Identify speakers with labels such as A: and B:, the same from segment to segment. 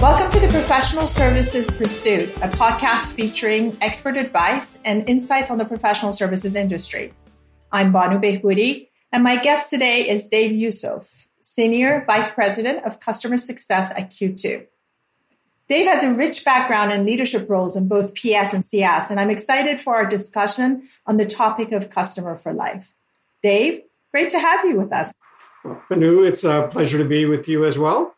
A: Welcome to the Professional Services Pursuit, a podcast featuring expert advice and insights on the professional services industry. I'm Banu Behbudi, and my guest today is Dave Yusuf, Senior Vice President of Customer Success at Q2. Dave has a rich background in leadership roles in both PS and CS, and I'm excited for our discussion on the topic of customer for life. Dave, great to have you with us.
B: Banu, it's a pleasure to be with you as well.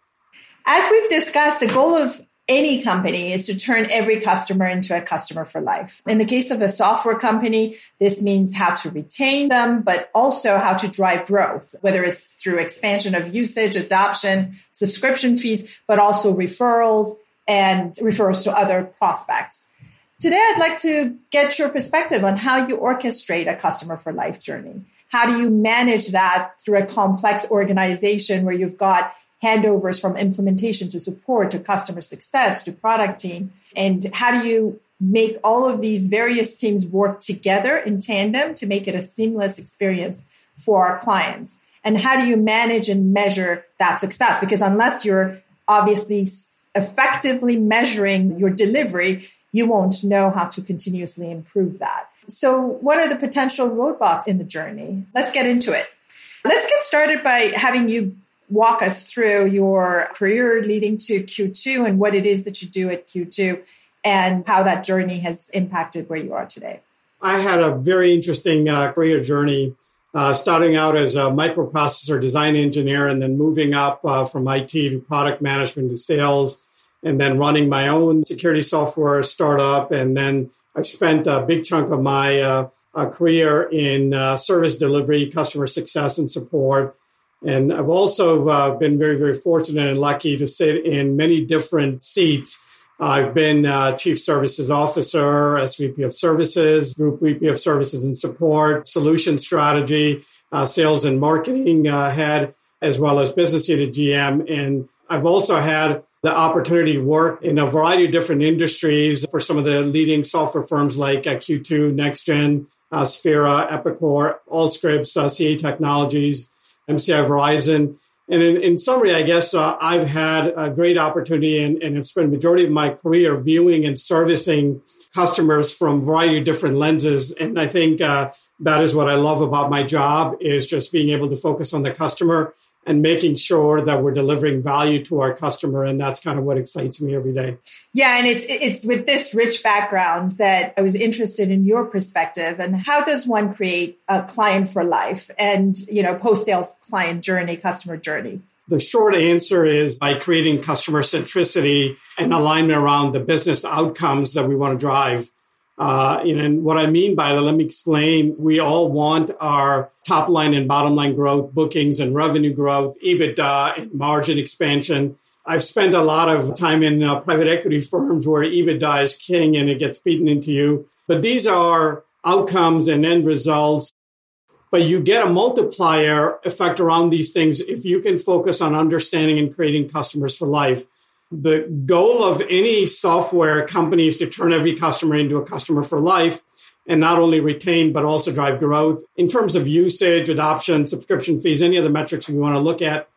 A: As we've discussed, the goal of any company is to turn every customer into a customer for life. In the case of a software company, this means how to retain them, but also how to drive growth, whether it's through expansion of usage, adoption, subscription fees, but also referrals and referrals to other prospects. Today, I'd like to get your perspective on how you orchestrate a customer for life journey. How do you manage that through a complex organization where you've got handovers from implementation to support to customer success to product team? And how do you make all of these various teams work together in tandem to make it a seamless experience for our clients? And how do you manage and measure that success? Because unless you're obviously effectively measuring your delivery, you won't know how to continuously improve that. So, what are the potential roadblocks in the journey? Let's get into it. Let's get started by having you walk us through your career leading to Q2 and what it is that you do at Q2 and how that journey has impacted where you are today.
B: I had a very interesting uh, career journey, uh, starting out as a microprocessor design engineer and then moving up uh, from IT to product management to sales, and then running my own security software startup. And then I've spent a big chunk of my uh, uh, career in uh, service delivery, customer success, and support. And I've also uh, been very, very fortunate and lucky to sit in many different seats. I've been uh, Chief Services Officer, SVP of Services, Group VP of Services and Support, Solution Strategy, uh, Sales and Marketing uh, Head, as well as Business Unit GM. And I've also had the opportunity to work in a variety of different industries for some of the leading software firms like uh, Q2, NextGen, uh, Sphera, Epicor, Allscripts, uh, CA Technologies, MCI Verizon. And in, in summary, I guess uh, I've had a great opportunity and, and have spent a majority of my career viewing and servicing customers from a variety of different lenses. And I think uh, that is what I love about my job is just being able to focus on the customer and making sure that we're delivering value to our customer and that's kind of what excites me every day.
A: Yeah and it's it's with this rich background that i was interested in your perspective and how does one create a client for life and you know post sales client journey customer journey?
B: The short answer is by creating customer centricity and alignment around the business outcomes that we want to drive uh, and what I mean by that, let me explain. We all want our top line and bottom line growth, bookings and revenue growth, EBITDA and margin expansion. I've spent a lot of time in uh, private equity firms where EBITDA is king and it gets beaten into you. But these are outcomes and end results. But you get a multiplier effect around these things if you can focus on understanding and creating customers for life the goal of any software company is to turn every customer into a customer for life and not only retain but also drive growth. In terms of usage adoption subscription fees any of the metrics we want to look at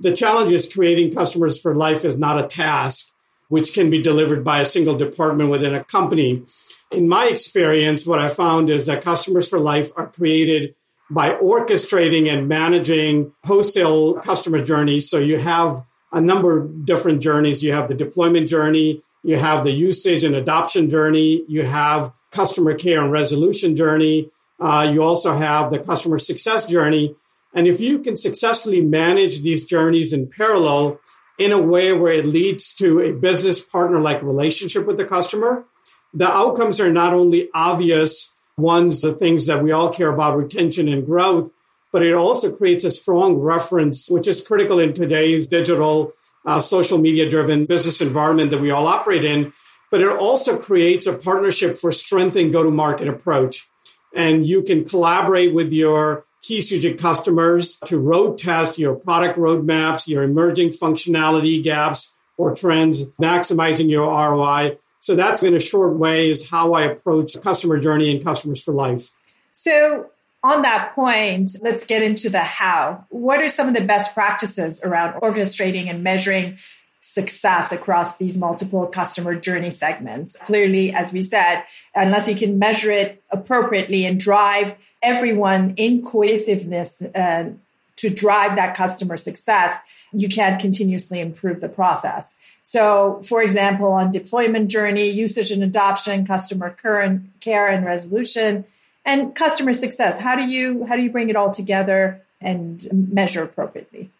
B: the challenge is creating customers for life is not a task which can be delivered by a single department within a company. In my experience what i found is that customers for life are created by orchestrating and managing post-sale customer journeys. So you have a number of different journeys. You have the deployment journey, you have the usage and adoption journey, you have customer care and resolution journey, uh, you also have the customer success journey. And if you can successfully manage these journeys in parallel in a way where it leads to a business partner like relationship with the customer, the outcomes are not only obvious ones, the things that we all care about, retention and growth, but it also creates a strong reference, which is critical in today's digital, uh, social media driven business environment that we all operate in. But it also creates a partnership for strengthening go to market approach. And you can collaborate with your key strategic customers to road test your product roadmaps, your emerging functionality gaps or trends, maximizing your ROI. So that's in a short way is how I approach customer journey and customers for life.
A: So on that point, let's get into the how. What are some of the best practices around orchestrating and measuring success across these multiple customer journey segments. Clearly, as we said, unless you can measure it appropriately and drive everyone in cohesiveness uh, to drive that customer success, you can't continuously improve the process. So, for example, on deployment journey, usage and adoption, customer current care and resolution, and customer success. How do you how do you bring it all together and measure appropriately?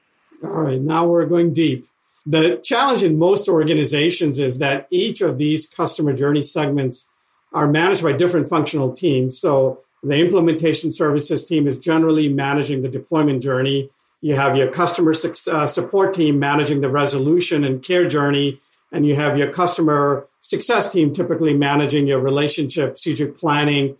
B: All right, now we're going deep. The challenge in most organizations is that each of these customer journey segments are managed by different functional teams. So the implementation services team is generally managing the deployment journey. You have your customer uh, support team managing the resolution and care journey, and you have your customer success team typically managing your relationship, strategic planning.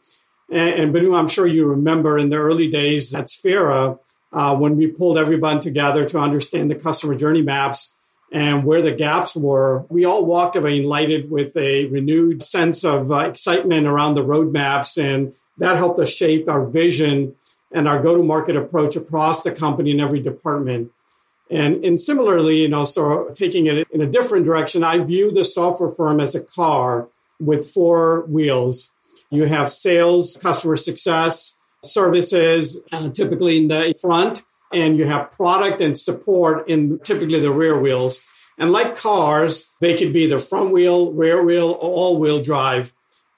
B: And, and Binu, I'm sure you remember in the early days at Sphera, uh, when we pulled everyone together to understand the customer journey maps, and where the gaps were, we all walked away enlightened with a renewed sense of uh, excitement around the roadmaps. And that helped us shape our vision and our go to market approach across the company in every department. And, and similarly, you know, so taking it in a different direction, I view the software firm as a car with four wheels. You have sales, customer success, services, uh, typically in the front, and you have product and support in typically the rear wheels. And like cars, they could be the front wheel, rear wheel, or all wheel drive.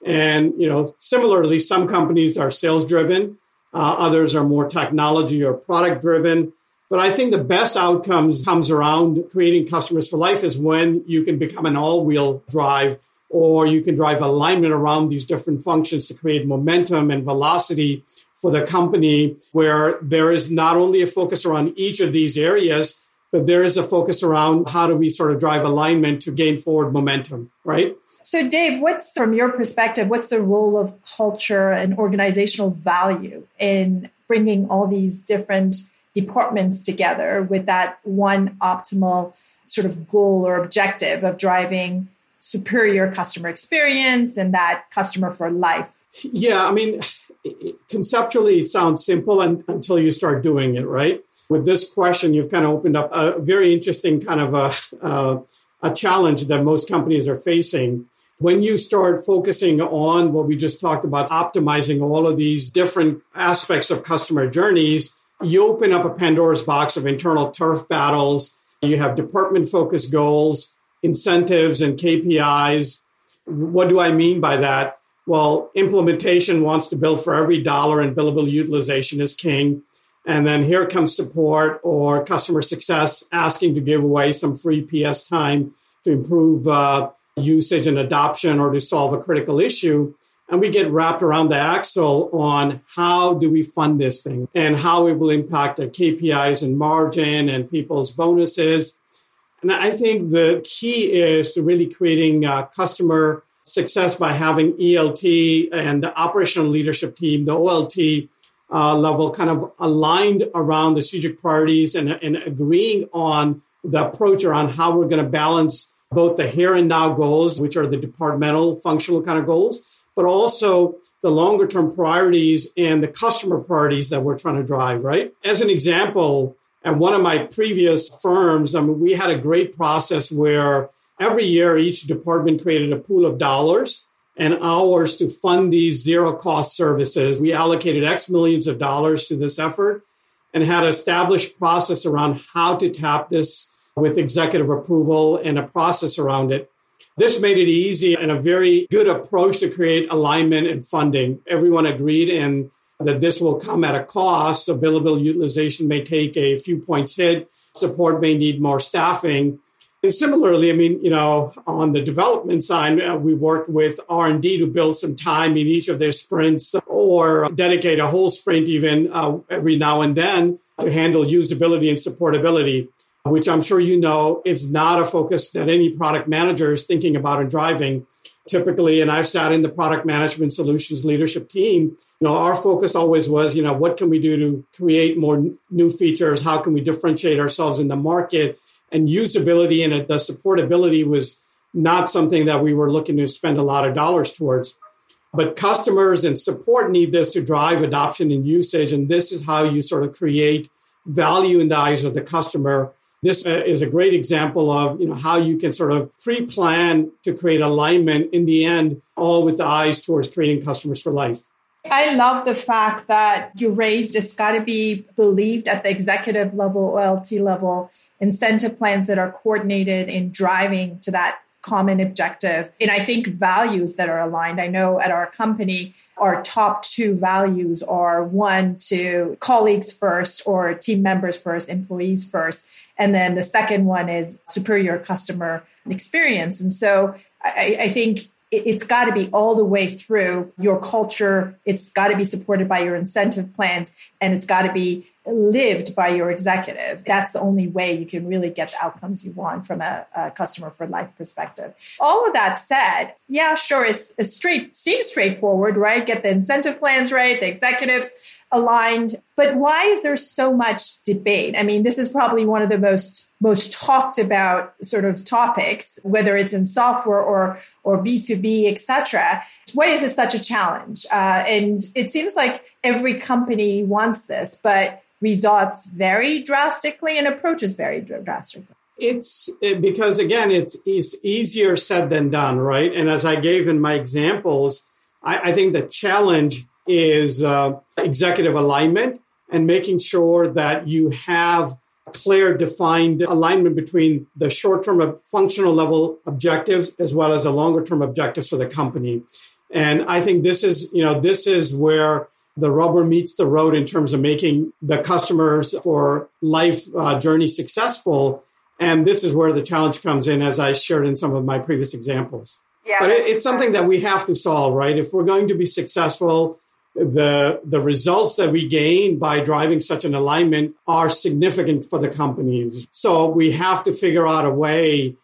B: And, you know, similarly, some companies are sales driven, uh, others are more technology or product driven. But I think the best outcomes comes around creating customers for life is when you can become an all wheel drive or you can drive alignment around these different functions to create momentum and velocity for the company where there is not only a focus around each of these areas, but there is a focus around how do we sort of drive alignment to gain forward momentum, right?
A: So, Dave, what's from your perspective, what's the role of culture and organizational value in bringing all these different departments together with that one optimal sort of goal or objective of driving superior customer experience and that customer for life?
B: Yeah, I mean, conceptually it sounds simple until you start doing it, right? With this question, you've kind of opened up a very interesting kind of a, a, a challenge that most companies are facing. When you start focusing on what we just talked about, optimizing all of these different aspects of customer journeys, you open up a Pandora's box of internal turf battles. You have department focused goals, incentives, and KPIs. What do I mean by that? well, implementation wants to bill for every dollar and billable utilization is king. And then here comes support or customer success asking to give away some free PS time to improve uh, usage and adoption or to solve a critical issue. And we get wrapped around the axle on how do we fund this thing and how it will impact the KPIs and margin and people's bonuses. And I think the key is to really creating customer success by having ELT and the operational leadership team, the OLT uh, level, kind of aligned around the strategic priorities and, and agreeing on the approach around how we're going to balance both the here and now goals, which are the departmental functional kind of goals, but also the longer term priorities and the customer priorities that we're trying to drive, right? As an example, at one of my previous firms, I mean, we had a great process where Every year, each department created a pool of dollars and hours to fund these zero cost services. We allocated X millions of dollars to this effort and had established process around how to tap this with executive approval and a process around it. This made it easy and a very good approach to create alignment and funding. Everyone agreed and that this will come at a cost. So billable utilization may take a few points hit. Support may need more staffing. And similarly, I mean, you know, on the development side, uh, we worked with R&D to build some time in each of their sprints or dedicate a whole sprint even uh, every now and then to handle usability and supportability, which I'm sure you know is not a focus that any product manager is thinking about and driving. Typically, and I've sat in the product management solutions leadership team, you know, our focus always was, you know, what can we do to create more new features? How can we differentiate ourselves in the market? and usability and uh, the supportability was not something that we were looking to spend a lot of dollars towards. But customers and support need this to drive adoption and usage. And this is how you sort of create value in the eyes of the customer this uh, is a great example of you know how you can sort of pre-plan to create alignment in the end all with the eyes towards creating customers for life.
A: I love the fact that you raised it's got to be believed at the executive level, OLT level, incentive plans that are coordinated in driving to that common objective. And I think values that are aligned. I know at our company, our top two values are one to colleagues first or team members first, employees first. And then the second one is superior customer experience. And so I, I think it's got to be all the way through your culture. It's got to be supported by your incentive plans and it's got to be lived by your executive. That's the only way you can really get the outcomes you want from a, a customer for life perspective. All of that said, yeah, sure, it's, it's straight, seems straightforward, right? Get the incentive plans right, the executives aligned. But why is there so much debate? I mean, this is probably one of the most most talked about sort of topics, whether it's in software or or B two B, etc. Why is it such a challenge? Uh, and it seems like every company wants this, but results vary drastically and approaches vary drastically.
B: It's because again, it's, it's easier said than done, right? And as I gave in my examples, I, I think the challenge is uh, executive alignment and making sure that you have clear defined alignment between the short term functional level objectives as well as the longer term objectives for the company. And I think this is, you know, this is where the rubber meets the road in terms of making the customers for life uh, journey successful. And this is where the challenge comes in, as I shared in some of my previous examples. Yeah, but it, it's something that we have to solve, right? If we're going to be successful, the the results that we gain by driving such an alignment are significant for the companies. So we have to figure out a way.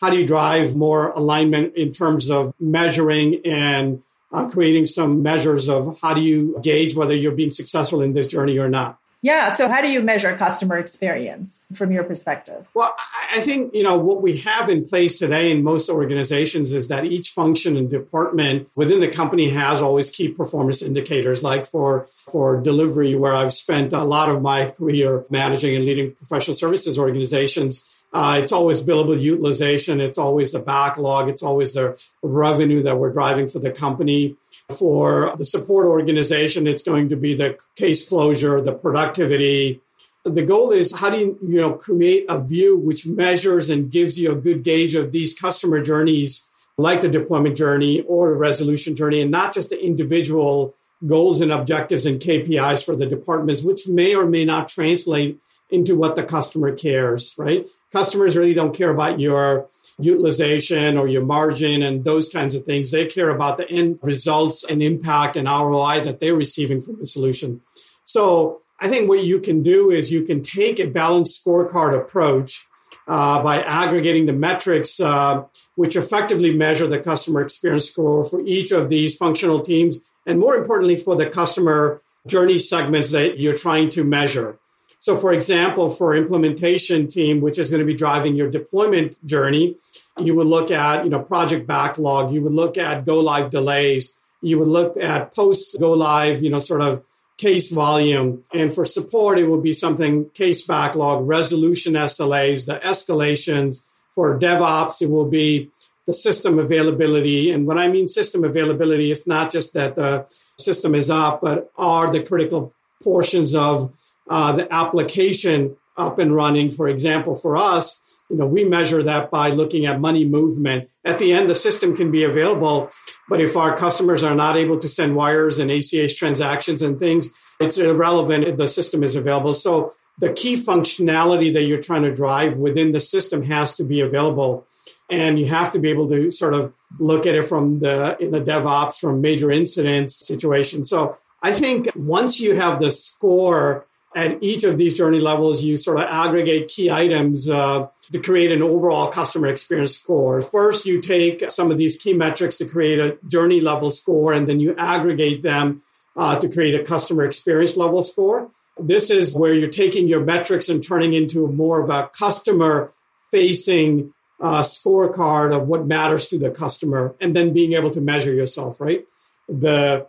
B: How do you drive more alignment in terms of measuring and uh, creating some measures of how do you gauge whether you're being successful in this journey or not?
A: Yeah. So, how do you measure customer experience from your perspective?
B: Well, I think, you know, what we have in place today in most organizations is that each function and department within the company has always key performance indicators, like for, for delivery, where I've spent a lot of my career managing and leading professional services organizations. Uh, it's always billable utilization. It's always the backlog. It's always the revenue that we're driving for the company. For the support organization, it's going to be the case closure, the productivity. The goal is how do you, you know, create a view which measures and gives you a good gauge of these customer journeys, like the deployment journey or the resolution journey, and not just the individual goals and objectives and KPIs for the departments, which may or may not translate into what the customer cares, right? Customers really don't care about your utilization or your margin and those kinds of things. They care about the end results and impact and ROI that they're receiving from the solution. So I think what you can do is you can take a balanced scorecard approach uh, by aggregating the metrics uh, which effectively measure the customer experience score for each of these functional teams and more importantly for the customer journey segments that you're trying to measure. So, for example, for implementation team, which is going to be driving your deployment journey, you would look at, you know, project backlog. You would look at go live delays. You would look at post go live, you know, sort of case volume. And for support, it would be something case backlog, resolution SLAs, the escalations. For DevOps, it will be the system availability. And when I mean system availability, it's not just that the system is up, but are the critical portions of uh, the application up and running. For example, for us, you know, we measure that by looking at money movement. At the end, the system can be available, but if our customers are not able to send wires and ACH transactions and things, it's irrelevant if the system is available. So the key functionality that you're trying to drive within the system has to be available. And you have to be able to sort of look at it from the in the DevOps from major incidents situation. So I think once you have the score at each of these journey levels, you sort of aggregate key items uh, to create an overall customer experience score. First, you take some of these key metrics to create a journey level score, and then you aggregate them uh, to create a customer experience level score. This is where you're taking your metrics and turning into more of a customer facing uh, scorecard of what matters to the customer, and then being able to measure yourself, right? The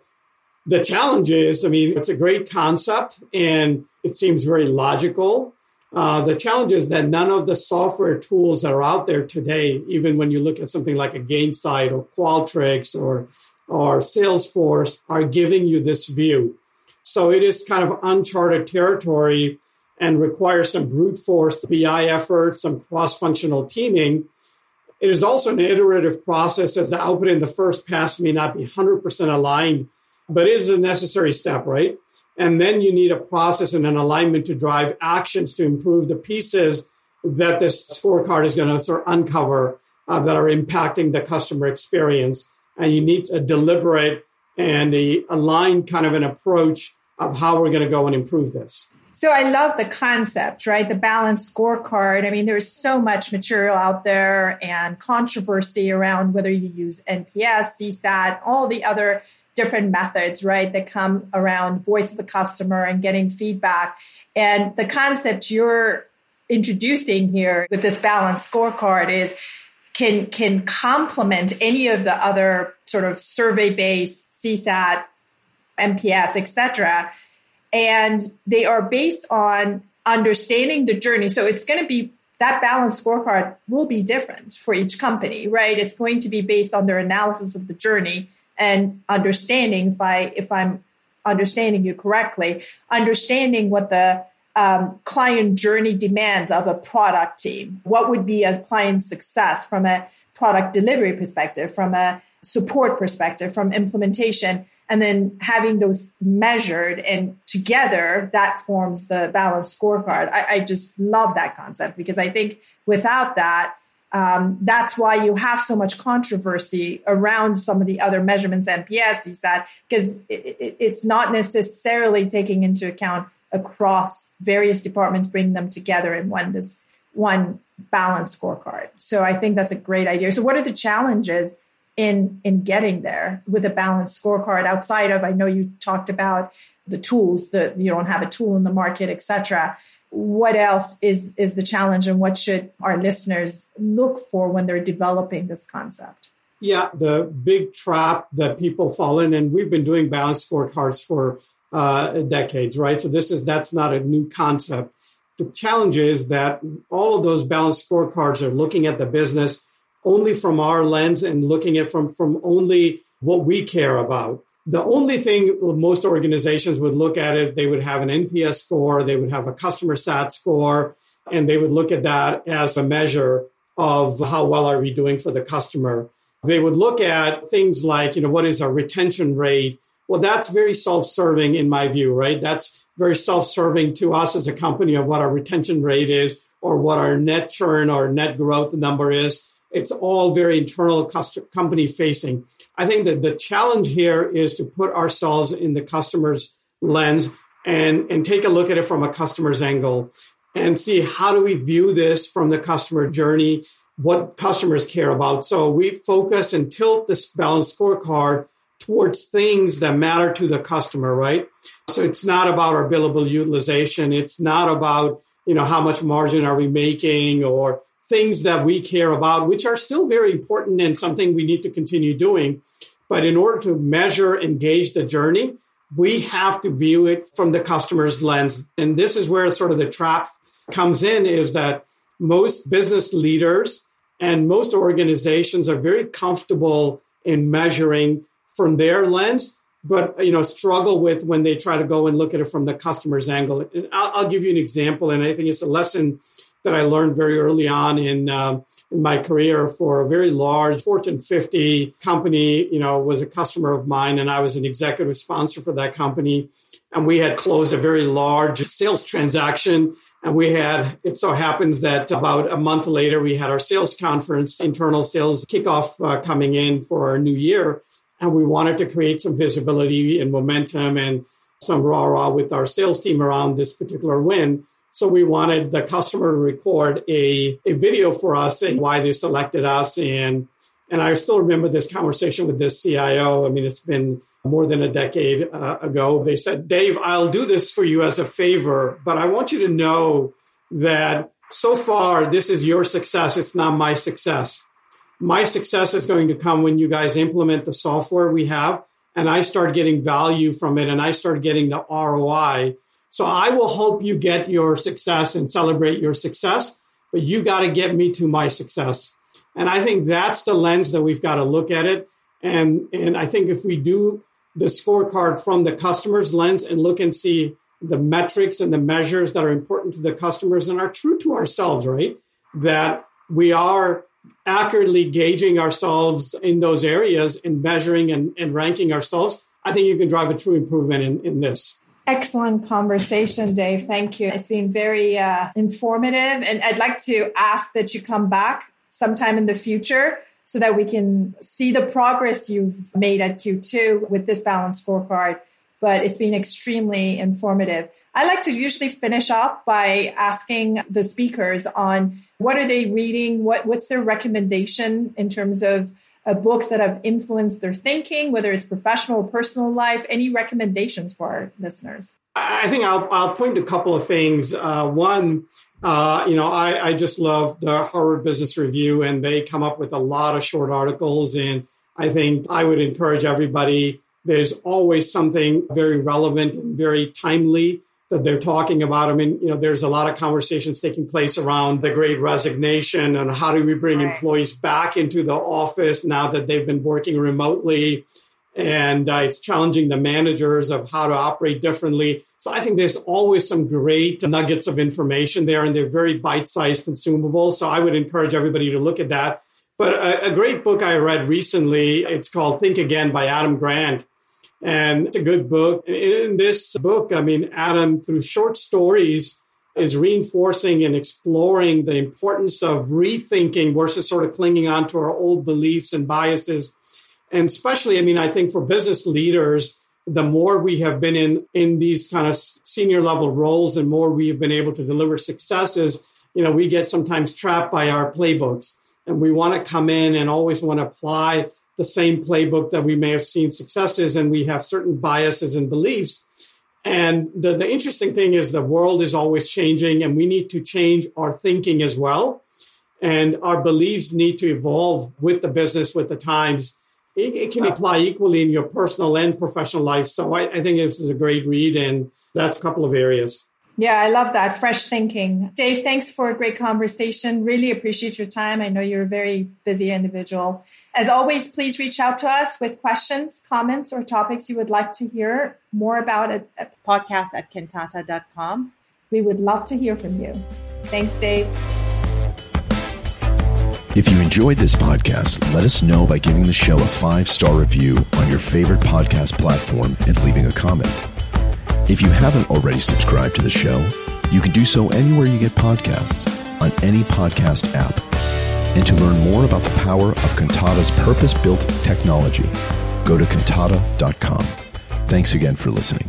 B: the challenge is, I mean, it's a great concept and it seems very logical. Uh, the challenge is that none of the software tools that are out there today, even when you look at something like a Gainsight or Qualtrics or, or Salesforce, are giving you this view. So it is kind of uncharted territory and requires some brute force BI effort, some cross functional teaming. It is also an iterative process as the output in the first pass may not be 100% aligned, but it is a necessary step, right? And then you need a process and an alignment to drive actions to improve the pieces that this scorecard is going to sort of uncover uh, that are impacting the customer experience. And you need a deliberate and a aligned kind of an approach of how we're going to go and improve this.
A: So I love the concept, right? The balanced scorecard. I mean, there's so much material out there and controversy around whether you use NPS, CSAT, all the other different methods, right, that come around voice of the customer and getting feedback. And the concept you're introducing here with this balanced scorecard is can can complement any of the other sort of survey based CSAT, NPS, etc. And they are based on understanding the journey. So it's going to be that balanced scorecard will be different for each company, right? It's going to be based on their analysis of the journey and understanding if I if I'm understanding you correctly, understanding what the um, client journey demands of a product team. What would be a client success from a product delivery perspective, from a support perspective, from implementation, and then having those measured and together that forms the balanced scorecard. I, I just love that concept because I think without that, um, that's why you have so much controversy around some of the other measurements NPS is that because it, it, it's not necessarily taking into account across various departments, bring them together in one this one balanced scorecard. So I think that's a great idea. So what are the challenges in in getting there with a balanced scorecard outside of I know you talked about the tools that you don't have a tool in the market, etc what else is is the challenge and what should our listeners look for when they're developing this concept
B: yeah the big trap that people fall in and we've been doing balanced scorecards for uh, decades right so this is that's not a new concept the challenge is that all of those balanced scorecards are looking at the business only from our lens and looking at from from only what we care about the only thing most organizations would look at is they would have an NPS score, they would have a customer sat score, and they would look at that as a measure of how well are we doing for the customer. They would look at things like, you know, what is our retention rate? Well, that's very self-serving in my view, right? That's very self-serving to us as a company of what our retention rate is or what our net churn or net growth number is. It's all very internal company facing. I think that the challenge here is to put ourselves in the customer's lens and, and take a look at it from a customer's angle and see how do we view this from the customer journey, what customers care about. So we focus and tilt this balanced scorecard towards things that matter to the customer, right? So it's not about our billable utilization. It's not about, you know, how much margin are we making or things that we care about, which are still very important and something we need to continue doing. But in order to measure and gauge the journey, we have to view it from the customer's lens. And this is where sort of the trap comes in is that most business leaders and most organizations are very comfortable in measuring from their lens but you know struggle with when they try to go and look at it from the customer's angle and I'll, I'll give you an example and i think it's a lesson that I learned very early on in, uh, in my career for a very large Fortune 50 company. You know, was a customer of mine, and I was an executive sponsor for that company. And we had closed a very large sales transaction. And we had, it so happens that about a month later, we had our sales conference, internal sales kickoff uh, coming in for our new year. And we wanted to create some visibility and momentum and some rah rah with our sales team around this particular win. So we wanted the customer to record a, a video for us saying why they selected us. And, and I still remember this conversation with this CIO. I mean, it's been more than a decade uh, ago. They said, Dave, I'll do this for you as a favor, but I want you to know that so far, this is your success. It's not my success. My success is going to come when you guys implement the software we have and I start getting value from it and I start getting the ROI So I will help you get your success and celebrate your success, but you got to get me to my success. And I think that's the lens that we've got to look at it. And, and I think if we do the scorecard from the customer's lens and look and see the metrics and the measures that are important to the customers and are true to ourselves, right? That we are accurately gauging ourselves in those areas and measuring and, and ranking ourselves, I think you can drive a true improvement in, in this.
A: Excellent conversation, Dave. Thank you. It's been very uh, informative. And I'd like to ask that you come back sometime in the future so that we can see the progress you've made at Q2 with this balanced scorecard but it's been extremely informative. I like to usually finish off by asking the speakers on what are they reading, what, what's their recommendation in terms of uh, books that have influenced their thinking, whether it's professional or personal life. Any recommendations for our listeners?
B: I think I'll, I'll point to a couple of things. Uh, one, uh, you know, I, I just love the Harvard Business Review, and they come up with a lot of short articles. And I think I would encourage everybody there's always something very relevant and very timely that they're talking about. I mean, you know, there's a lot of conversations taking place around the great resignation and how do we bring right. employees back into the office now that they've been working remotely. And uh, it's challenging the managers of how to operate differently. So I think there's always some great nuggets of information there, and they're very bite sized consumable. So I would encourage everybody to look at that. But a, a great book I read recently, it's called Think Again by Adam Grant. And it's a good book. In this book, I mean, Adam, through short stories, is reinforcing and exploring the importance of rethinking versus sort of clinging on to our old beliefs and biases. And especially, I mean, I think for business leaders, the more we have been in, in these kind of senior level roles and more we have been able to deliver successes, you know, we get sometimes trapped by our playbooks and we want to come in and always want to apply the same playbook that we may have seen successes and we have certain biases and beliefs. And the, the interesting thing is the world is always changing and we need to change our thinking as well. And our beliefs need to evolve with the business, with the times. It, it can apply equally in your personal and professional life. So I, I think this is a great read and that's a couple of areas.
A: Yeah, I love that. Fresh thinking. Dave, thanks for a great conversation. Really appreciate your time. I know you're a very busy individual. As always, please reach out to us with questions, comments, or topics you would like to hear more about at, at podcast at kantata.com. We would love to hear from you. Thanks, Dave.
C: If you enjoyed this podcast, let us know by giving the show a five star review on your favorite podcast platform and leaving a comment. If you haven't already subscribed to the show, you can do so anywhere you get podcasts on any podcast app. And to learn more about the power of Kantata's purpose built technology, go to kantata.com. Thanks again for listening.